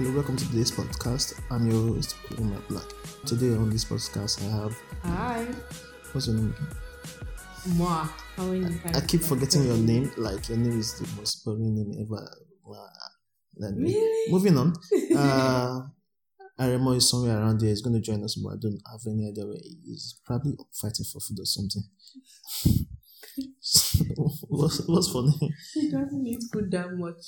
Hello, welcome to today's podcast. I'm your host, Umar Black. Today on this podcast, I have Hi. what's your name? Moi. How are you? I keep forgetting your name. Like your name is the most boring name ever. Really? Moving on. Uh, Aremo is somewhere around here. He's going to join us, but I don't have any idea where he is. Probably fighting for food or something. what's, what's funny? He doesn't eat food that much.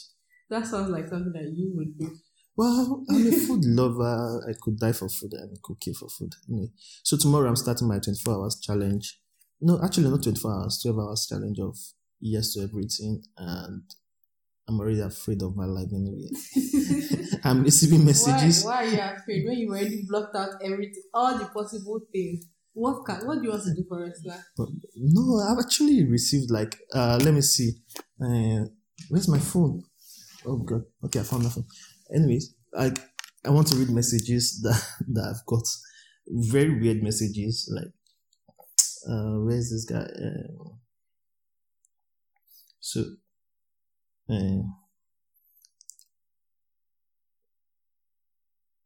That sounds like something that you would do. Well, I'm a food lover. I could die for food and cook here for food. Anyway, so tomorrow I'm starting my 24 hours challenge. No, actually not 24 hours, 12 hours challenge of yes to everything. And I'm already afraid of my life anyway. I'm receiving messages. Why, why are you afraid when you already blocked out everything, all the possible things? What can, what do you want to do for us? But no, I've actually received like, uh, let me see. Uh, where's my phone? Oh god. Okay, I found my phone. Anyways, like I want to read messages that that I've got. Very weird messages. Like, uh, where's this guy? Uh, so, uh,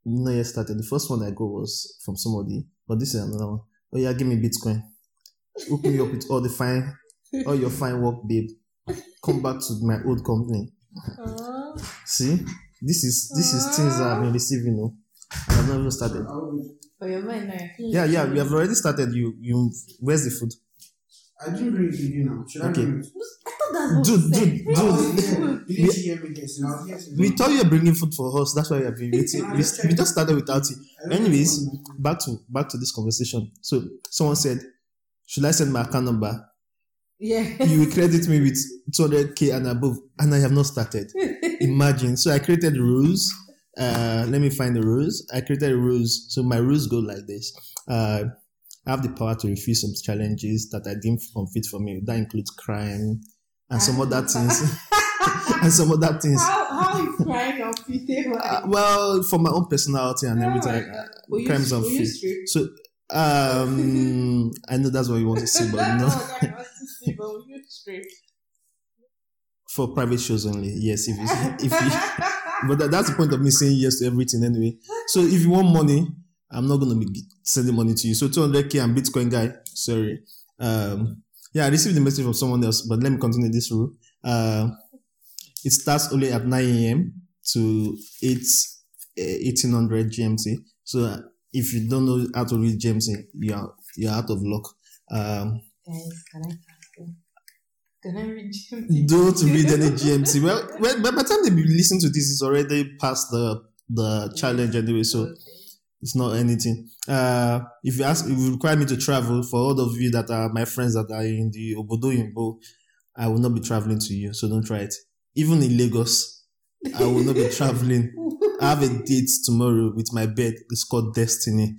no, yeah, started. The first one I got was from somebody, but this is another one. Oh yeah, give me Bitcoin. Hook me up with all the fine, all your fine work, babe. Come back to my old company. Uh, See, this is this is things that I've been receiving. No, and I've not even started. for your mind now. Yeah, yeah, we have already started. You, you. Where's the food? I didn't bring it to you now. Should I Okay. bring it? I thought that's what Dude, you dude, I was dude. here. You hear me guess. Now, yes, We thought you were bringing food for us. That's why we have been waiting. We, we just started without you. Anyways, back to back to this conversation. So someone said, "Should I send my account number? Yeah. You will credit me with 200k and above, and I have not started. Imagine. So I created rules. Uh, let me find the rules. I created rules. So my rules go like this. Uh, I have the power to refuse some challenges that I deem unfit for me. That includes crime and some other things. and some other things. how, how is crying on Peter? Uh, well, for my own personality and everything, uh, crimes unfit. So, um, I know that's what you want to see, but no, I want to see, but will you strip? For private shows only. Yes, if you, if you, but that, that's the point of me saying yes to everything anyway. So if you want money, I'm not gonna be sending money to you. So 200k and Bitcoin guy, sorry. Um, yeah, I received the message from someone else, but let me continue this rule. Uh, it starts only at 9 a.m. to 8 uh, 1800 GMT. So uh, if you don't know how to read GMT, you are you're out of luck. Um, Guys, can I ask I read GMT? don't read any GMT. Well, well, by the time they be listening to this, it's already past the the challenge anyway, so Okay. it's not anything. Uh, if you ask, if you require me to travel, for all of you that are my friends that are in the Obodo Oyinbo, I will not be traveling to you, so don't try it. Even in Lagos, I will not be traveling. I have a date tomorrow with my bed. It's called Destiny.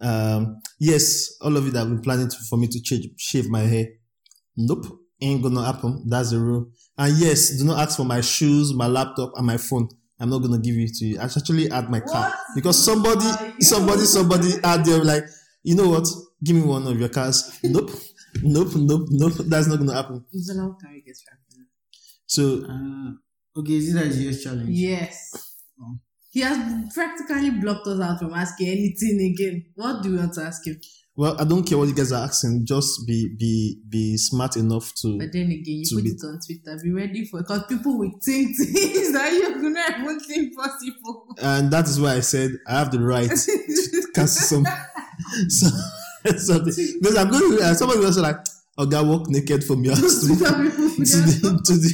Um, yes, all of you that have been planning to, for me to change, shave my hair. Nope, ain't gonna happen. That's the rule. And yes, do not ask for my shoes, my laptop, and my phone. I'm not gonna give it to you. I should actually add my car because somebody, somebody, somebody out there like, you know what? Give me one of your cars. Nope, nope, nope, nope. That's not gonna happen. Zola, how can we get traveling? So Uh, okay, is it a GS challenge? Yes. Oh. He has practically blocked us out from asking anything again. What do you want to ask him? Well, I don't care what you guys are asking. Just be be be smart enough to. But then again, you To put be- it on Twitter. Be ready for because people will think things that you're gonna even think possible. And that is why I said I have the right to cancel some. some something because I'm going to. Uh, somebody was like, "Oh, guy walk naked from your house to, Twitter to people the to the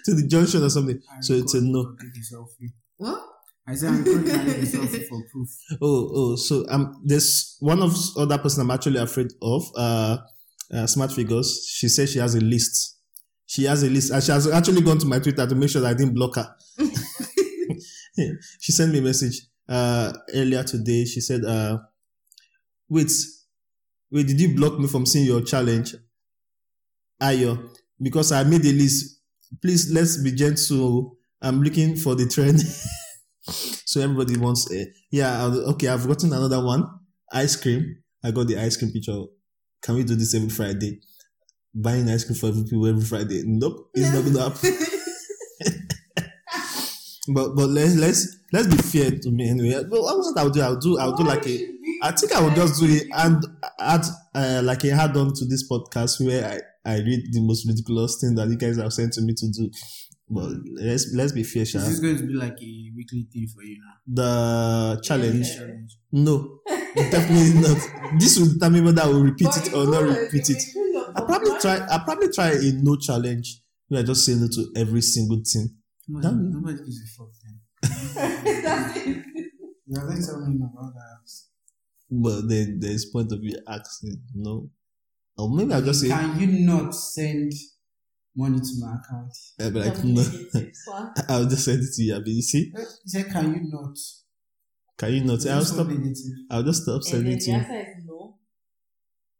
to the junction or something." I So it's a no. for taking selfie. What? I said I'm going to for proof. Oh, oh, so um, there's one of other person I'm actually afraid of. Uh, uh, smart figures. She says she has a list. She has a list, and she has actually gone to my Twitter to make sure that I didn't block her. she sent me a message uh earlier today. She said, uh, "Wait, wait, did you block me from seeing your challenge, Ayo? Because I made a list. Please let's be gentle. I'm looking for the trend." so everybody wants a yeah okay i've gotten another one. Ice cream. I got the ice cream picture. Can we do this every friday? Buying ice cream for every people every friday? Nope it's not gonna happen. But but let's let's let's be fair to me anyway. But what I'll do, I'll do I'll do Why like a I think I will just do it and add uh, like a add on to this podcast where I, I read the most ridiculous thing that you guys have sent to me to do. But let's let's be fair, Sha. This is going to be like a weekly thing for you now. The challenge, Yeah. Challenge. no, definitely not. This will determine whether I will repeat But it or not repeat it. I probably try. I probably try a no challenge where I just say no to every single thing. Nobody, That- nobody gives a fuck then. That's it. You haven't told me about that. But then there's point of view asking no, or maybe I'll just say Can you not send money to my account? I'll be like Double no. I'll just send it to you. Abi. You see, He said, Can you not? can you not? I'll stop. negative. I'll just stop And sending then it to the answer is no.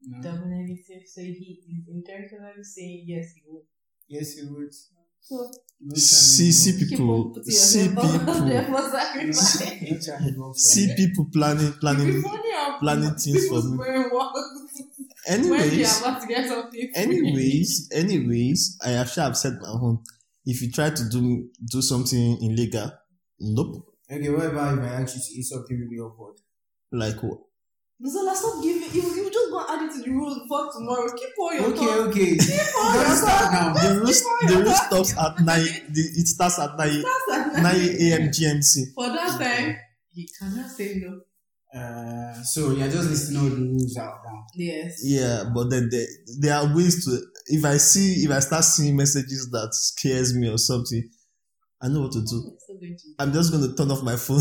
No. Double negative. So he is intentionally saying yes, he would. Yes, you would. So See, see people, see yourself out there people, for sacrifice. involved. No challenge involved. see people planning, planning. planning things for me. brain works when they Anyways, are about to get something. free. anyways, anyways, I have sure I've said my own. If you try to do do something illegal, nope. Okay, what about if I ask you to eat something really awkward? Like what? Zola, stop giving. You, you just go add it to the rules for tomorrow. Keep all your Okay, thoughts. okay. Keep all your Don't start now. The roost, Before the you roost stops at nine. The, it starts at nine That's like- nine a.m. GMT. For that eh? time, you cannot say no. Uh, so you're just listing all the rules out now. Yes. Yeah, but then there, there are ways to. If I see, if I start seeing messages that scares me or something, I know what to do. So going to- I'm just gonna turn off my phone.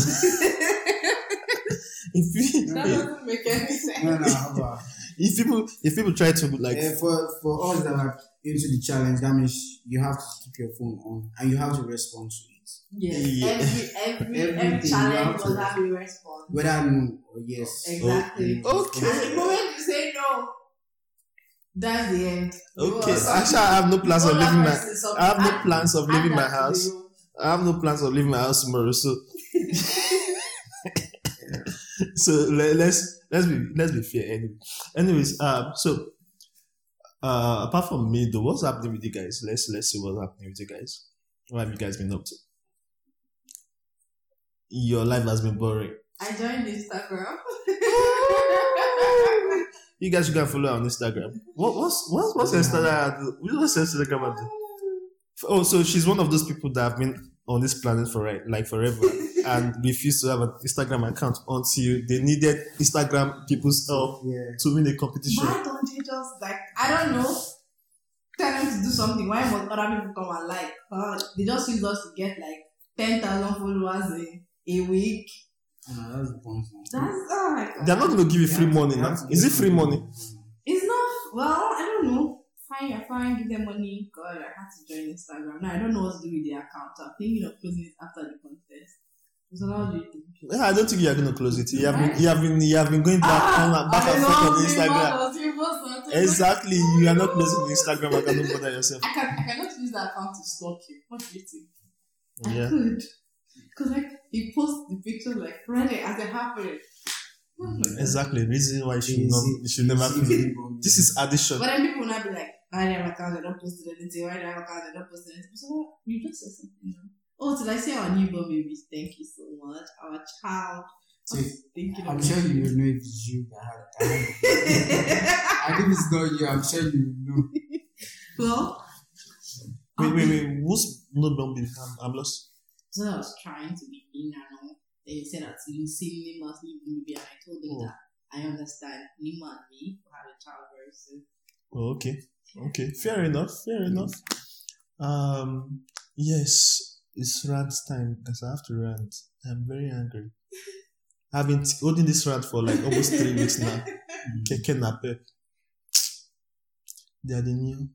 if you, that doesn't make any sense. No, no, if people if people try to like Uh, for for us that are into the challenge, that means you have to keep your phone on and you have to respond to it. Yes. Yeah. Every every every Everything you challenge have must have a response. Whether no or yes. Exactly. Okay. And the moment you say no, that's the end. okay, actually I have no plans of leaving my something. I have no plans of leaving my that to the house. I have no plans of leaving my house tomorrow, so so let, let's let's be let's be fair anyway. Anyways, um, so uh, apart from me, though, what's happening with you guys? Let's let's see what's happening with you guys. What have you guys been up to? Your life has been boring. I joined Instagram. You guys should go and follow her on Instagram. What what's what's what's her Instagram? What's her Instagram? handle? Oh, so she's one of those people that have been on this planet for like forever, and refused to have an Instagram account until they needed Instagram people's help Yeah. to win a competition. Why don't you just like I don't know? Tell them to do something. Why must other people come and like? Uh, they just use us to get like ten thousand followers in a week. Uh, that's the That's oh my god. They're not going to give you free money you now. Is it free money? It's not. Well, I don't know. Fine, you're fine. Give them money. God, I had to join Instagram. Now I don't know what to do with the account. I'm thinking of closing it after the contest. So now do you think? Yeah, I don't think you are going to close it. You have been, you have been, you have been going back, on, back and forth on Instagram. Exactly. You are not closing the Instagram account. Don't bother yourself. I can I cannot use that account to stalk you. What do you think? I could. Cause like he posts the picture like Friday as it happened. Oh my Exactly. Reason why you should not, you should never easy people. This is addition. But then people will not be like, I have account, I don't post anything. Why do I have account, I don't post anything? So you just said something. You know? Oh, till I see our newborn babies. Thank you so much. Our child. I was thinking I'm of sure you will know if it's you that had. that had- And if it's not you, I'm sure you will know. well, Wait, wait, um, wait. Who's don't be? I'm, I'm lost. So I was trying to be in and all. They said that you see Nima as new baby, and I told them Oh. that I understand Nima and me will have a child very soon. Oh, okay. Okay. Fair enough. Fair enough. Um. Yes, it's rant time because I have to rant. I'm very angry. I've been t- holding this rant for like almost three weeks now. Keke Napep. They are the new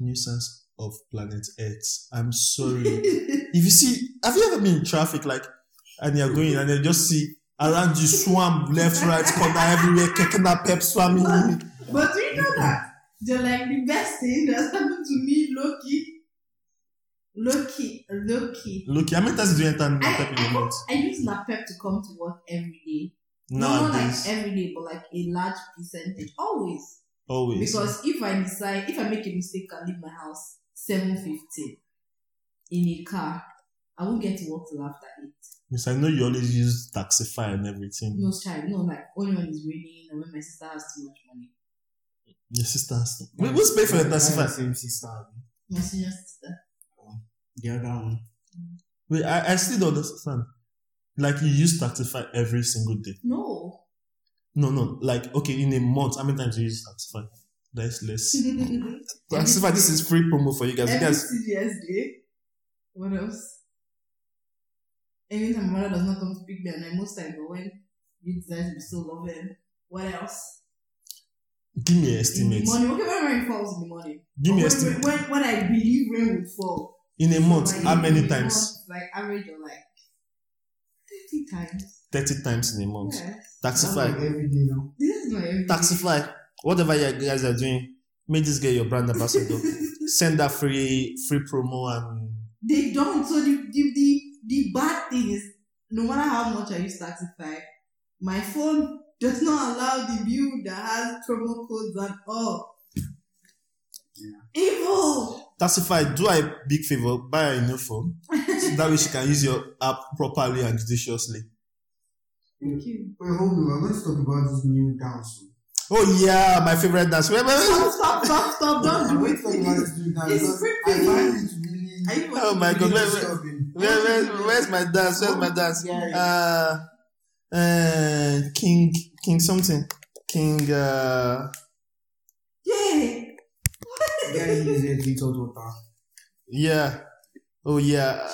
nuisance of planet Earth. I'm sorry. if you see, have you ever been in traffic like, and you're going and you just see around you swamp left, right, corner everywhere, Keke Napep swimming. But do you know that they're like the best thing that's happened to me, Loki. Loki, Loki. Look, how many times did you enter Napep in I, month? I use Napep to come to work every day. No, not like every day, but like a large percentage. Always. always. Because if I decide, if I make a mistake I leave my house seven fifteen in a car, I won't get to work till after eight. Yes, I know you always use Taxify and everything. No child, no, like only when it's raining or when my sister has too much money. Your sisters. Wait, who's paying for your That's the Taxify? Same sister. My senior sister. Oh, the other one. Mm. Wait, I, I still don't understand. Like you use Taxify every single day. No. No, no. Like, okay, in a month, how many times do you use Taxify? Let's let's Taxify, this is free promo for you guys. You guys CVS day. Eh? What else? Anytime my mother does not come to pick me, and I most times, but when you decide to be so loving, what else? give me an In the estimate. morning. Okay, when rain falls in the morning. Give me an estimate. when, when I believe rain would fall. In a month, Like, how many times? month, Like average of like 30 times. 30 times in a month. Yes. That's Taxify. like every day now. This is my everyday. Taxify. Whatever you guys are doing, make this get your brand ambassador. Send that free free promo and They don't. So the, the, the, the bad thing is, no matter how much I use Taxify, my phone does not allow the view that has promo codes and all. Yeah. Evil! Taxify, do I big favor, buy a new phone. so that way she can use your app properly and judiciously. Thank you. Wait, hold on. We're going to talk about this new dance. Oh yeah, my favorite dance. Wait, wait, wait. Stop, stop, stop, stop. Don't do going to talk about it. this new dance. It's because I find it really. Are you Oh my god, really wait, wait. Where, where, where's my dance? Where's my dance? Yeah. Uh, uh, King, King something. King, uh, Yeah. Yeah, he is a little daughter. yeah. Oh yeah.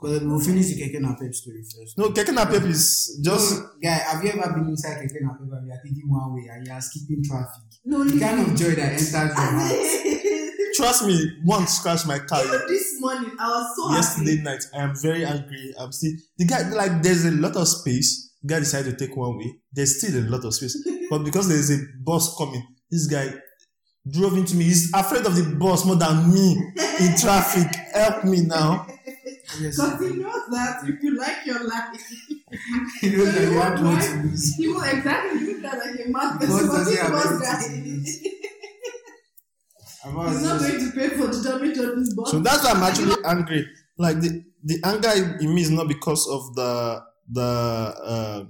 But we'll finish the Keke Napep story first. No, Keke Napep is just, No, guy, have you ever been inside Keke Napep and you are taking one way and you are skipping traffic? No, The kind of joy that enters your heart. Even trust me, one scratch my car. this morning, I was so Yesterday happy. night, I am very angry. I'm still, the guy, like, there's a lot of space. The guy decided to take one way. There's still a lot of space. But because there's a bus coming, this guy drove into me. He's afraid of the bus more than me in traffic. Help me now. Yes. Because he knows that if you like your life, He knows that you you have want to lose. you will exactly look at like a mad Boss person. doesn't This have guy. to lose. About He's not going to pay for the damage of this boss. So that's why I'm actually angry. Like the, the anger in me is not because of the the uh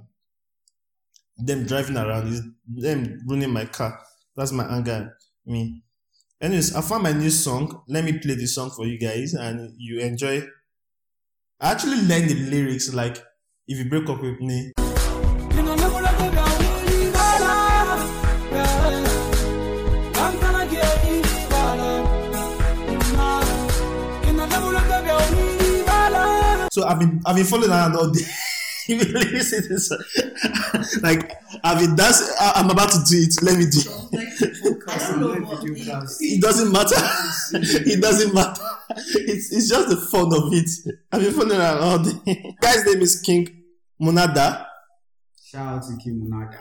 them driving around, it's them ruining my car. That's my anger in me. Anyways, I found my new song. Let me play the song for you guys and you enjoy. I actually learned the lyrics like if you break up with me, So I've been I've been following around all day. you will listen to this. like I've been dancing. I'm about to do it. Let me do. it. I don't know what video the- class. It doesn't matter. it doesn't matter. It's it's just the fun of it. I've been following around all day. Guy's name is King Monada Shout out to King Monada.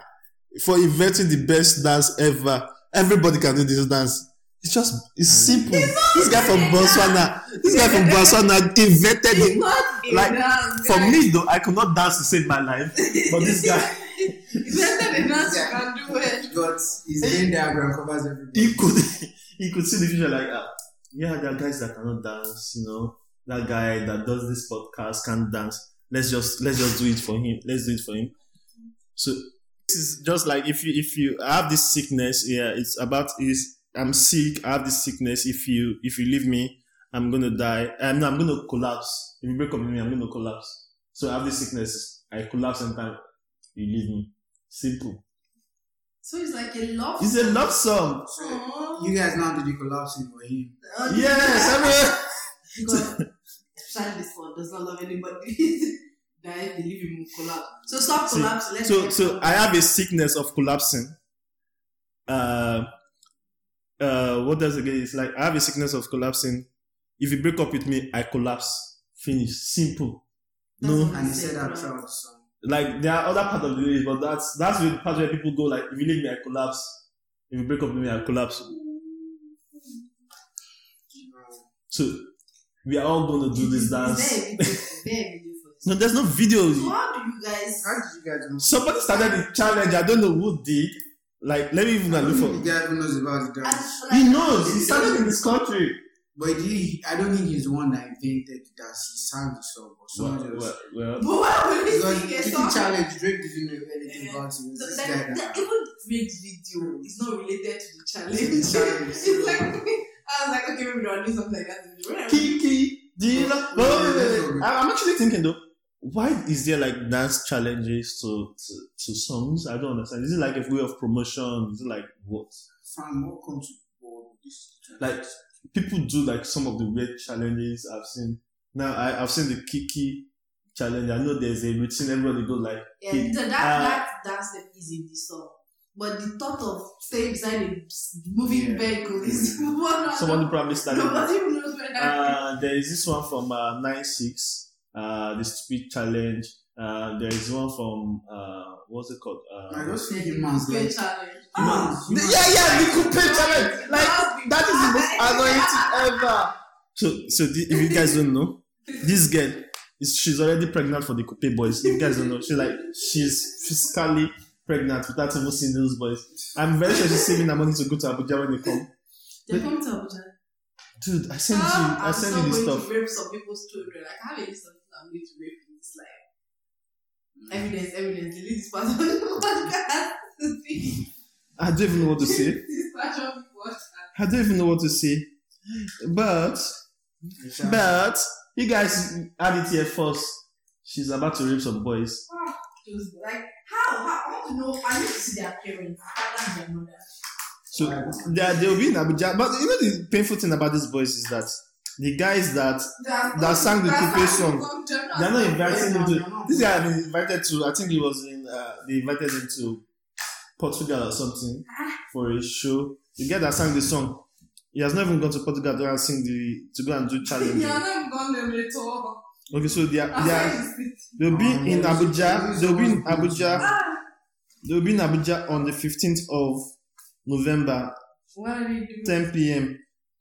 for inventing the best dance ever. Everybody can do this dance. It's just it's simple. This guy from Botswana, this guy from Botswana invented It's it. Like, dance, For guys. me though, I could not dance to save my life. But this guy It's not a dance you can do it. But his Venn diagram covers everything. he could he could see the future like ah, yeah, there are guys that cannot dance, you know. That guy that does this podcast can't dance. Let's just let's just do it for him. Let's do it for him. So this is just like if you if you have this sickness, yeah, it's about is I'm sick, I have this sickness. If you if you leave me, I'm gonna die. Um, no, I'm gonna collapse. If you break up with me, I'm gonna collapse. So I have this sickness. I collapse anytime you leave me. Simple. So it's like a love It's a love song. song. You guys now did the collapsing for him. Uh, Yes, I mean. Because especially this one does not love anybody. Guys, believe him will collapse. So stop See, collapsing. Let's so so I have a sickness of collapsing. Uh, uh, what does it again? It's like I have a sickness of collapsing. If you break up with me, I collapse. Finish. Simple. That's No, And he said, said that right? throughout the song. like there are other parts of the lyrics, but that's that's the part where people go like, if you leave me, I collapse. If you break up with me, I collapse. So we are all gonna do this Is there a dance. video? Is there a video for this? No, there's no video. So how do you guys? How did you guys know? Somebody started the challenge. I don't know who did. Like, let me even go I look for. the guy even knows about the dance. like, He knows. He started in this country. But he, I don't think he's the one that invented that. He sang the song, but someone Well, just. well, well, But why would we Because sing a Kitty song? challenge, Drake didn't know anything Yeah. about it. It So, this like, guy the, that. even Drake's video is not related to the challenge. It's the challenge. it's like I was like, okay, maybe don't do something like that. in the video. When I- Kiki, do you know? I'm actually thinking though, why is there like dance challenges to, to, to songs? I don't understand. Is it like a way of promotion? Is it like what? Fam, welcome to. This Like people do like some of the weird challenges I've seen. Now I, I've seen the Kiki challenge. I know there's a routine. Everybody goes like, Yeah, Kiki. that, Uh, that dance step is in the song. But the thought of staying beside a moving Yeah. vehicle is one of somebody probably started. Nobody knows where that Uh, there is this one from uh, nine six, uh, the speed challenge. Uh, there is one from uh, what's it called? I Uh, just see humans Great like. challenge. Humans, yeah, yeah, the coupe challenge. Like that is the most annoying thing ever. So, so the, if you guys don't know, this girl is she's already pregnant for the coupe boys. If you guys don't know, she's like she's physically pregnant without even seeing those boys. I'm very sure she's saving her money to go to Abuja when they come. They're coming to Abuja. Dude, I sent you, Ah, I sent you the going stuff. rape some people's children. Like, I have a list of people I'm going to rape in this life. Mm. Evidence, evidence. Delete this part of the podcast. I don't even know what to say. this part of the podcast. I don't even know what to say. But But you guys had it here first. She's about to rape some boys. Ah, those- Like, how? How? I want to know. I need to see their parents, father and their mother. So they they'll be in Abuja. But you know the painful thing about these boys is that the guys that That, That sang the that Coupe song. They're not- inviting him to. no, no. This guy had been invited to. I think he was in. Uh, they invited him to Portugal or something for a show. The guy that sang the song, he has not even gone to Portugal to go and sing the to go and do challenge. Yeah, I've gone there later. Okay, so they are, they are trying to sit. they'll be in Abuja. They'll be in Abuja. Ah, They'll be in Abuja on the 15th of November, what are they doing? 10 p.m.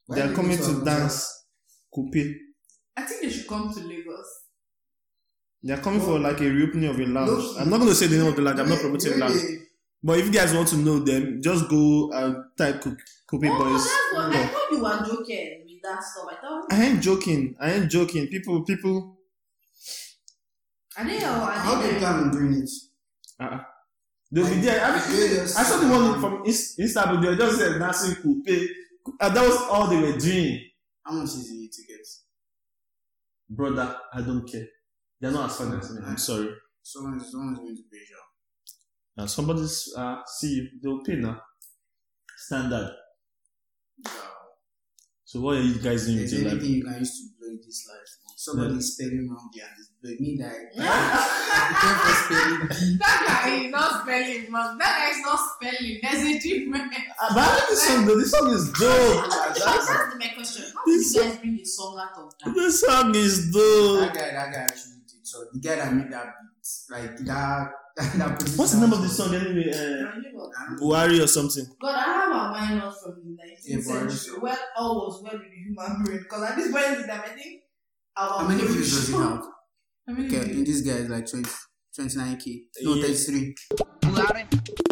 They are coming to dance coupe. I think they should come to Lagos. They are coming for like a reopening of a lounge. Look, I'm not going to say the name of the lounge. I'm not promoting the lounge. But if you guys want to know them, just go and type Coupe Coupe oh, Boys. that's what I thought you were joking with that stuff. I thought I ain't joking. I ain't joking. People, people. I didn't know. I How they didn't. plan on doing it? Uh, they'll be there. I, Yeah, I saw the one from Inst- Instagram. They were just said dancing coupe. And that was all they were doing. How much is the ticket? Brother, I don't care. They're not as fun as me. I'm sorry. Someone, someone's going to pay you. And somebody's uh see you, they'll pay now. Standard. Wow. So what are you guys doing with There's your life? anything you can use to blow this life. Somebody is spelling wrong there. and it's blowing me that. That guy is not spelling wrong. That guy is not spelling. There's a difference. Uh, but I like this song though. This song is dope. That's that's my question. How did you guys bring a song out of that? This song is dope. That guy, that guy actually did. So the guy that made that beat, like that, that, that What's the name of the song anyway? Uh, I knew what- Buhari or something. God, I have a minus from the 19th Yeah, but- century. Well, all was well with the human brain. Because at this point in time, I think our How many views does it have? Okay, views? and this guy is like 20, 29k. No, Yeah. 33. Buhari.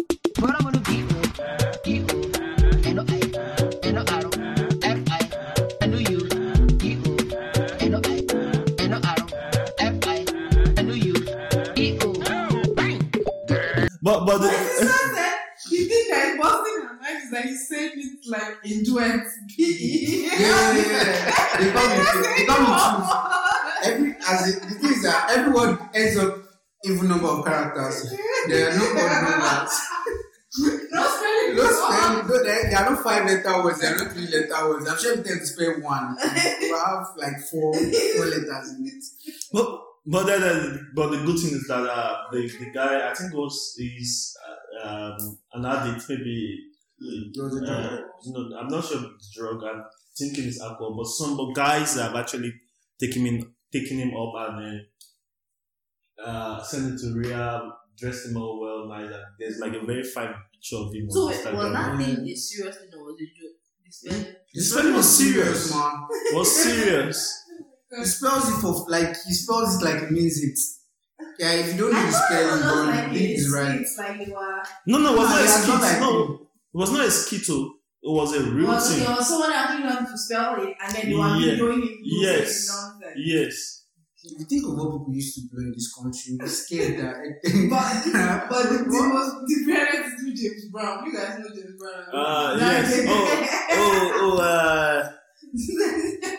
But but the, said the thing that is busting her mind is that he's saying it like in duets. Yeah, yeah, yeah. They call me, they call. Every, as it, the thing is that everyone ends up even number of characters. There are no odd numbers. No spelling. No spelling, no, there, there are no five letter words, there are no three letter words. I'm sure if they to spell one, you have like four, four letters in it. but but then uh, but the good thing is that uh, the the guy I think was is uh, um, an addict maybe. It was Uh, no, I'm not sure if it's drug. I'm thinking it's alcohol, but some but guys have actually taken him taken him up and uh, uh, sent him to rehab, dressed him all well, nice, and there's like a very fine picture of him So on wait, was Instagram. that thing a serious thing or was it joke? The spelling. The spelling was serious. man. was serious. He spells it for like he spells it like he means it. Yeah, if you don't know I the thought it spelling, was bro, like you think a it's right. skit, like they were. No, no, it was Ah, not a yeah, skit. not like no, it was not a skit. oh. It was a real was, thing. there was someone actually learned to spell it, and then they were Yeah. doing it. Yes. Nonsense. Yes. If you think of what people used to blow in this country, you'll be scared that. But but the, the most the parents do James Brown. You guys know James Brown. Uh, yes. Oh, oh, oh, uh,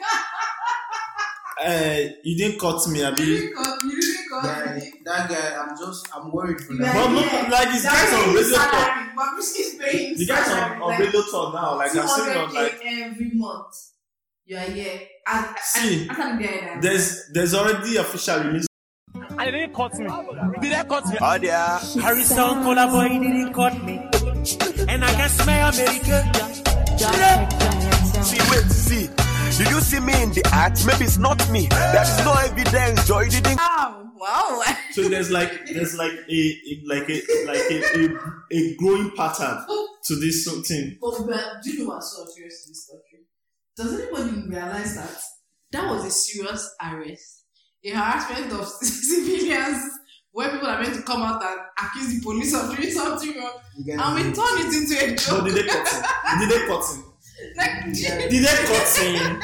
uh, you didn't cut me, you didn't cut. You didn't cut. that, me. that guy, I'm just, I'm worried for Yeah. that. But Yeah. look, like, these guys on his radio talk. salary. Bobrisky's paying The guys on, salary, on like, radio talk now, like, I'm saying on, 200K like, every month. Yeah, yeah. And, See, I after the day that. there's, there's already official release. And he didn't cut me. Did I cut me? Oh dear. Harrison Cola boy he didn't cut me. And I can smell America. See, wait, see. Did you see me in the act? Maybe it's not me. There is no evidence. Joy didn't. Oh, wow, wow. So there's like, there's like a, a like a, like a, a, a growing pattern to this thing. But, but do you know what's so serious in this country? Does anybody realize that that was a serious arrest, a harassment of civilians, where people are meant to come out and accuse the police of doing something wrong, You guys and we turn it into a But joke? did they cut him? Did they cut him? Like, Did they cut him?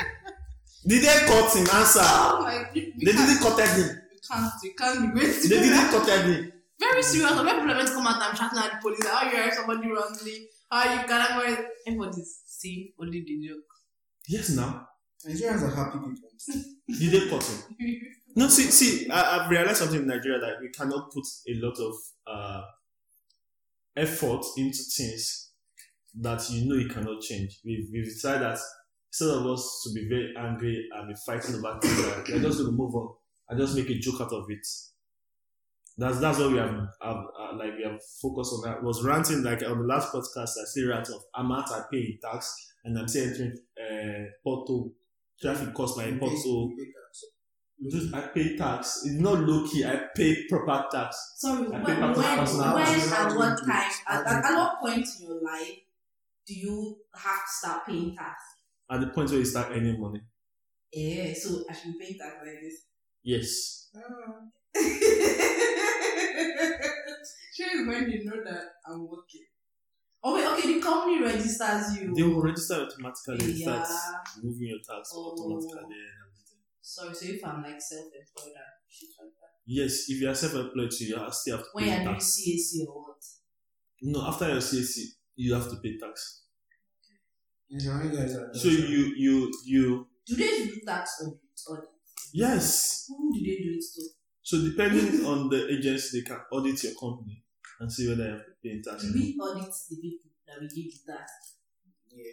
Did they cut him? Answer. oh my, you, you They didn't cut him. You can't, you can't be great. They didn't cut him. Very serious. When people are meant to come out and chatting at the police, how you arrest somebody wrongly, how you cannot go. Everybody's seeing only the joke. Yes, now. Nigerians are happy people. Did they cut him? No, see, see, I, I've realized something in Nigeria that we cannot put a lot of uh, effort into things that you know you cannot change. We've, we've decided that instead of us to be very angry and be fighting about things, that we're just going to move on and just make a joke out of it. That's that's what we have, have uh, like we have focused on. I was ranting like on the last podcast. I say rant of amount I pay in tax, and I'm saying entering uh, portal traffic cost my portal. Just I pay tax. It's not low key. I pay proper tax. Sorry, I when, pay when, part of personal when tax. and what time, at, at, at what point in your life do you have to start paying tax? At the point where you start earning money. Yeah, so I should be paying tax like this. Yes. Sure is when you know that I'm working. Oh wait, okay, the company registers you. They will register automatically. It Yeah. starts moving your tax Oh. automatically and everything. Sorry, so if I'm like self-employed and shit like that. Yes, if you are self-employed, too, you have- still have to When pay you're doing tax. CAC or what? No, after your CAC, you have to pay tax. Nigerian guys. So you you you Do they do tax audit? audit? yes. Who do they do it to? So depending on the agency, they can audit your company and see whether you have to pay tax. Do we audit the people that we give the tax? Yeah.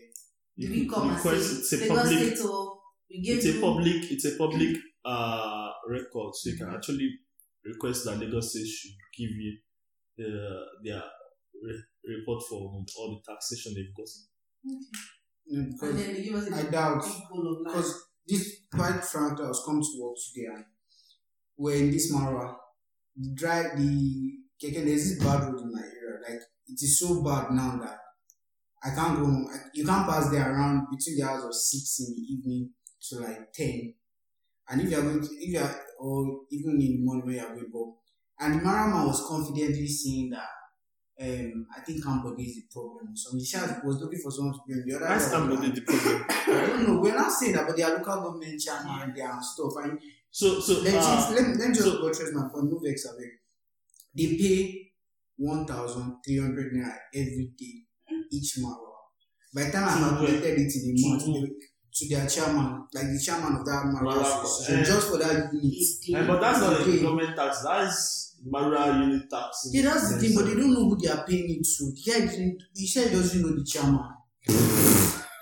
You Do we could come and request- say, it's a public State, we give it's a public it's a public uh record so you can actually request that Lagos State should give you the their re- report for all the taxation they've gotten. No, mm, and because then they give us a I big doubt. bowl of life. Because this quite frankly I was come to work today and we're in this Marwa. The drive, the keke, there's this bad road in my area. Like, it is so bad now that I can't go home. I, you can't pass there around between the hours of 6 in the evening to like 10. And if you're going to, if you're, or even in the morning when you're going to And the Marwa man was confidently saying that, um, I think Cambodia is the problem. So he shout- was looking for someone to be on the other side of the the problem. I don't know. We're not saying that, but they are local government chairman, they are stuff. And So so let, uh, let, let me just so- go trace my point. No vex away. They pay one thousand three hundred naira every day each month. By the time I calculated it in a To month, they- to their chairman, like the chairman of that association, eh. just for that unit. eh, but that's not a government tax. That's Mara unit tax. Yeah, that's the thing, but they don't know who they are paying it to. The guy didn't, he said he doesn't know the chairman.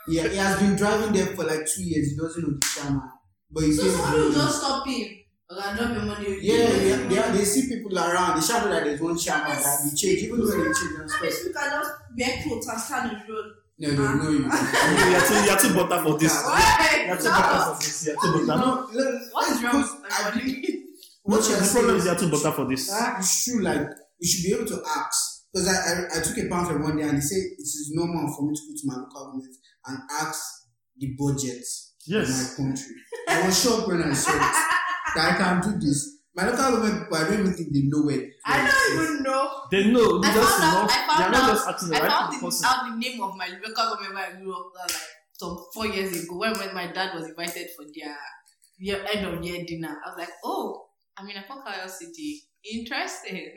yeah, he has been driving there for like two years, he doesn't know the chairman. But he so says someone will just stop him. Okay, drop your money. Yeah, yeah, yeah, they see people around. They shout that there's one chairman that they change, even though they change and means stuff. we can just wear clothes and stand on the road. No, no, no, you. you're too you're too butter for this. Why? You're too butter for this. You're too butter. No, look, What is wrong I everybody? Think What what you're the problem is saying you're too butter for this. that is true. Like you should be able to ask. Because I, I, I took a pamphlet one day and they said it is normal for me to go to my local government and ask the budget Yes. of my country. I was shocked when I saw it that I can do this. My local government people, I don't even think they know where. I don't even know. They know. They I just found out. not, I are found not out. just acting the I right found the, person. out the name of my local government where I grew up. That like some four years ago when, when my dad was invited for their year, end of year dinner. I was like, oh, I'm in a Kakayo City. Interesting.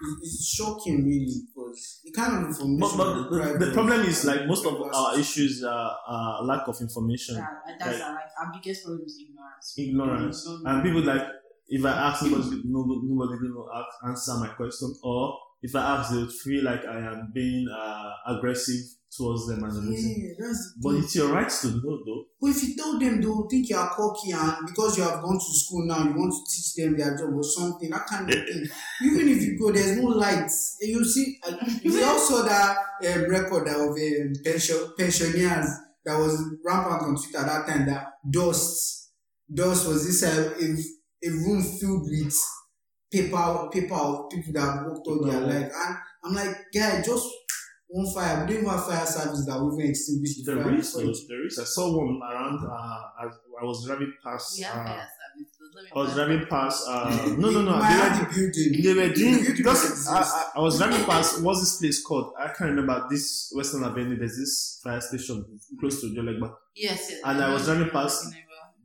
It's, it's shocking, really, because the kind of information. But, but the, the problem is like most of our issues are uh, lack of information, Yeah, that's our, like our biggest problem is ignorance. ignorance, Don't and people like if I ask nobody, nobody, nobody will ask, answer my question, or if I ask, they would feel like I am being uh, aggressive towards them and everything. Yeah, that's But it's your right to know, though. But if you tell them, they will think you are cocky, and because you have gone to school now, you want to teach them their job or something. That kind of thing. Even if you go, there's no lights. And you see, we also that um, record of um, pension, pensioners that was rampant on Twitter at that time. That dust, dust was this uh, a, a room filled with paper, paper of people that worked all their life, and I'm like, guy, just one fire. We don't even have fire service that we even extinguish the There fire. is, before though, it there is. I saw one around. Uh, I, I was driving past. We have Uh, fire service. but let me I was driving past. Uh, no, no, no. might They were, the building. they were doing building because. I, I, I was driving past. What's this place called? I can't remember. This Western Avenue. There's this fire station close to Jolegba. Yes, yes. And I was driving past-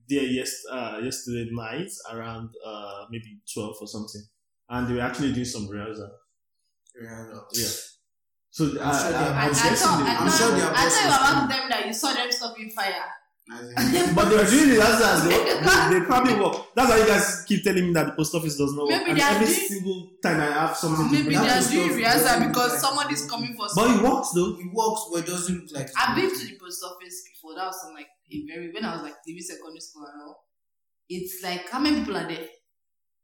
There, yes, uh, yesterday night around uh maybe twelve or something, and they were actually doing some rehearsal. Yeah. So uh, I'm sure they I, are I, guessing I thought, they, I'm thought, sure they are I thought you bosses were among them that you saw them stopping fire. As in- but they were doing rehearsals though. They, they probably work. That's why you guys keep telling me that the post office does not work. Maybe and every doing- single time I have something to Maybe bring that they are doing so- rehearsal because like- someone is coming for But it works though. it works, but it doesn't look like. I've been to the post office before. That was some like a very when I was like leaving secondary school and all. It's like how many people are there?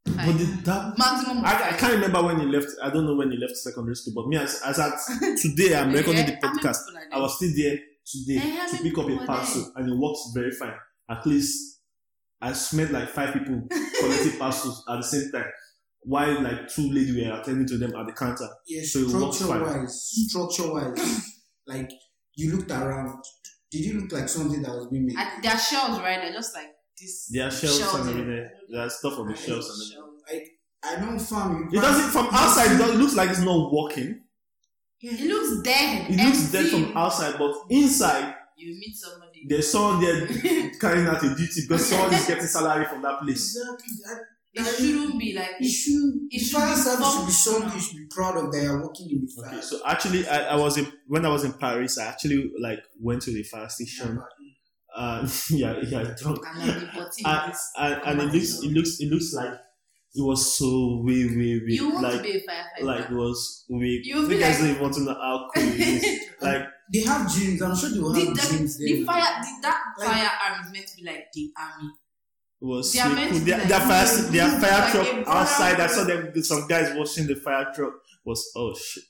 But the, that Maximum. I, I can't remember when he left. I don't know when he left secondary school. But me, as, as at today, I'm recording the Yeah, how many podcast. I was still there today to pick up a were parcel, and it works very fine. At least I smelled like five people collecting parcels at the same time, while like two ladies were attending to them at the counter. Yeah, So it works structure fine. wise, structure wise, like you looked around. Did you look like something that was being made? And their shelves, right? They're just like this. There are shelves Shelves, and everything. There are stuff on the shelves and everything. Like I don't farm. It doesn't from outside. It it looks like it's not working. It looks dead. It looks dead from outside, but inside You meet somebody. there's someone there carrying out a duty because someone is getting salary from that place. Exactly. I, It shouldn't be like it should. It the should fire be service should be functional. something you should be proud of that you're working in the fire. Okay, so actually, I, I was in when I was in Paris. I actually like went to the fire station. Uh, yeah, yeah, drunk, and like and, and, and it looks, it looks, it looks like it was so way, way, way, You want like, to be a firefighter. like it was way. You'll You be guys like- don't even want to know how cool it is. Like They have gyms. I'm sure they will the, have the, gyms there. the fire, the, that Like- firearm is meant to be like the army. it was They so are meant cool. to be Their, like- their fire, their fire a truck brother- outside. I saw them. Some guys watching the fire truck. Was oh shit.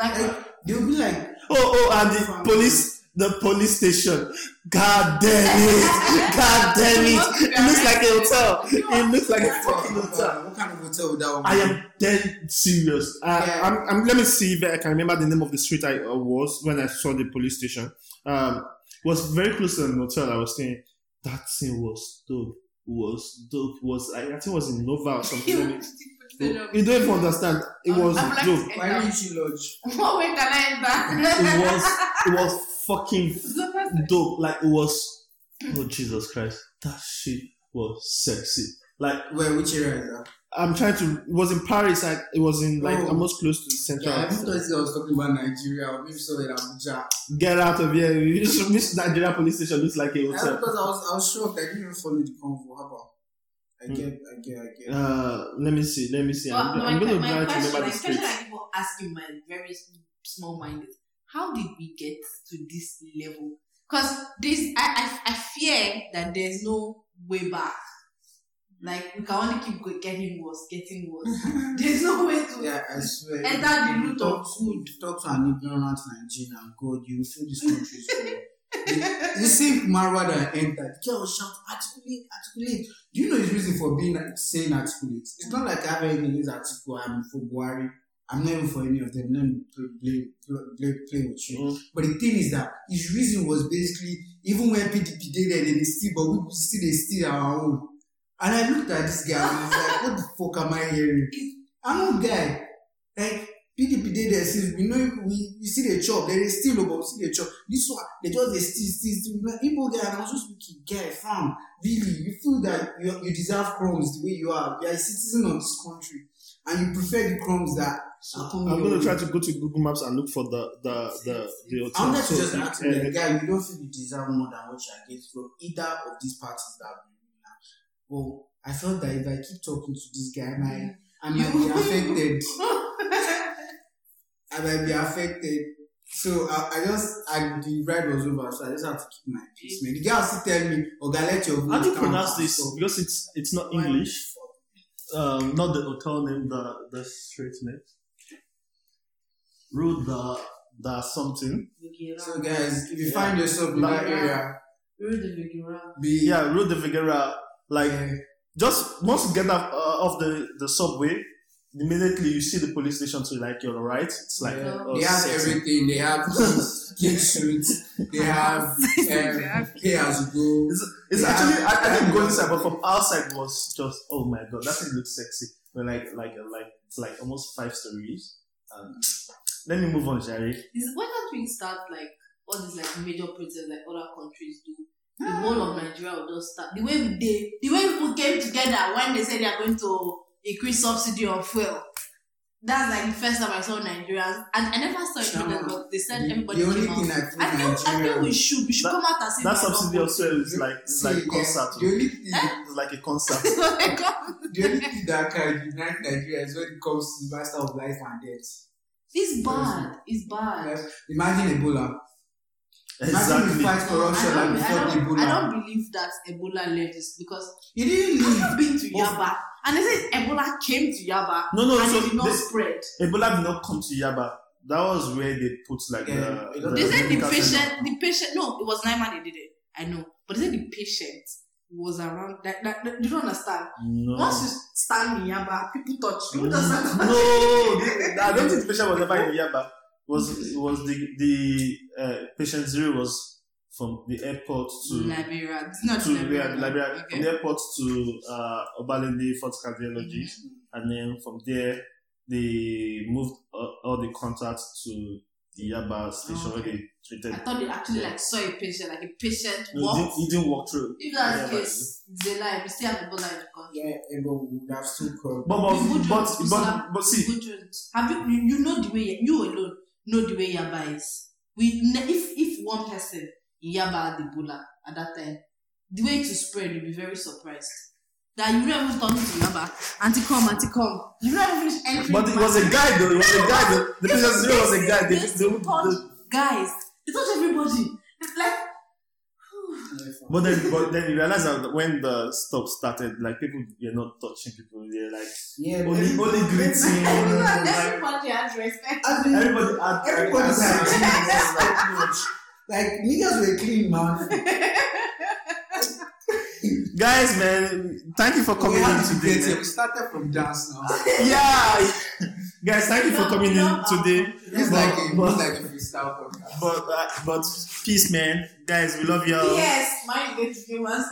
Like, Like they'll be like, Oh, oh, and the police, the police station. God damn it! God damn it! It looks like a hotel. It looks like a fucking hotel. what kind of hotel would that one I am dead serious. Uh, Yeah. I'm, I'm, let me see if I can remember the name of the street I uh, was when I saw the police station. Um, it was very close to the hotel I was staying. That thing was dope. Was dope. Was I, I think it was in Nova or something. Let me- you don't even understand. It was I'm like- dope. Why didn't you lodge? what way can I enter? It was it was fucking dope. Like it was. Oh Jesus Christ! That shit was sexy. Like Where which area is that? I'm trying to. It was in Paris. Like it was in like Oh. almost close to the central. Yeah, I thought I was talking about Nigeria or maybe somewhere in Abuja. Get out of here! This Nigeria police station looks like a Yeah, hotel. because I was I was shocked. I didn't even follow the convo. How about? I Hmm. get, I get, I get. Uh, let me see. Let me see. I'm, But I'm my, going to my try to question, remember my the question. I keep asking my very small mind is how did we get to this level? Because this I, I I fear that there's no way back. Like we can only keep getting worse, getting worse. There's no way to Yeah, I swear. enter the root of good. you Talk to an ignorant Nigerian, God, you feel this country is good. You see Marwa that entered, the girl shouting, articulate, articulate. Do you know his reason for being saying articulate? It's not like I have any against article. I'm for Buhari. I'm not even for any of them. Let me play, play, play, with you. Mm. But the thing is that his reason was basically even when PDP did it, they still, but we still they steal our own. And I looked at this guy and I was like, what the fuck am I hearing? I'm not guy. Like, PDP did there since we know we, we see the chop, there is still we see the chop. This one, they just they still, still, still. People guy, and I was just looking, guy, fam, really, you feel that you, you deserve crumbs the way you are. You are a citizen of this country. And you prefer the crumbs that I'm going to try to go to Google Maps and look for the the the the I'm not So, just ask you, uh, like, guy, you don't feel you deserve more than what you are getting from either of these parties that ruling now. Well, I felt that if I keep talking to this guy, I might, I might be affected. I might be affected. So I, I just, I, the ride was over, so I just have to keep my peace, man. The guy still tell me, Oga, let your how do you pronounce this? stuff." Because it's it's not English. Um, not the hotel name, the the street name. Road the the something. So guys, if you find yourself in that area, be, Yeah, Road de Figuera. Like uh, just once you get off, uh, off the the subway, immediately you see the police station to like you're right. It's like Yeah. oh, they have sexy. everything. They have king suits. They have um, pay as go. It's, it's Yeah. actually I, I didn't go inside, but from outside was just oh my god, that thing looks sexy. But like like like it's like almost five stories. Um, let me move on, Jerry. Why can't we start like all these like major protests like other countries do? The whole of Nigeria will just start the way they the way people came together when they said they are going to increase subsidy on fuel. That's like the first time I saw Nigerians, and I never saw it, Chama. but they said everybody the only thing out. I think I think I Nigeria- we should we should That- come out and say That subsidy also is like it's like concert. The only thing, It's like a concert. Oh the only thing that can unite Nigeria is when it comes to the master of life and death. it's bad. It's bad. Imagine Ebola. Imagine exactly. we fight corruption I don't, I, don't, I don't believe that Ebola left is because You didn't leave. I've been to Oh. Yaba and they said Ebola came to Yaba No, no, and so it did not this- spread. Ebola did not come to Yaba. That was where they put like Yeah, the, the They said the patient, center. the patient, no, it was Naima they did it. I know. But they said the patient was around. That, that, that- you don't understand. No. Once you stand in Yaba, people touch you. Who no, I don't think the patient was ever in Yaba. Was was the the uh, patient zero was from the airport to Liberia. It's not to Liberia. Liberia, Liberia from the airport to uh, Obalende Fort Cardiology, Mm-hmm. and then from there they moved uh, all the contacts to the Yaba station where Okay. they treated. I thought they actually like saw a patient, like a patient No, he walked. didn't, he didn't walk through. If that's the case, it's a lie. We still have Ebola in the country. Yeah, Ebola would have still come. But but, People don't- but, but, but see, people don't. Have you, you you know the way you alone know the way Yaba is. We if if one person in Yaba had Ebola at that time, the way it will spread, you'll be very surprised. That you don't even turn to Yaba, anti come, anti come. You don't even finish entering. but it was a market. guy though. It was a guy though. The This patient is- zero was a guy. They, This they, touch they, guys. They touch everybody. It's like But then, but then you realize that when the stop started, like people were not touching people. They're like Yeah, only, everybody- only greeting. like, everybody has respect. As in, everybody, had, Everybody's like, hygiene is like niggas were clean, man. guys, man, thank you for coming we, in had to today. get it. man. we started from dance now. Yeah, guys, thank you for coming in today. It's But- like a, but- like a freestyle podcast. But uh, but peace, man. Guys, we love y'all. Yes, mine is to give us.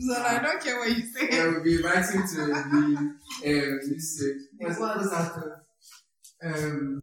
so I don't care what you say. Yeah, we'll be inviting to the um, this uh, what's, what's that? Um,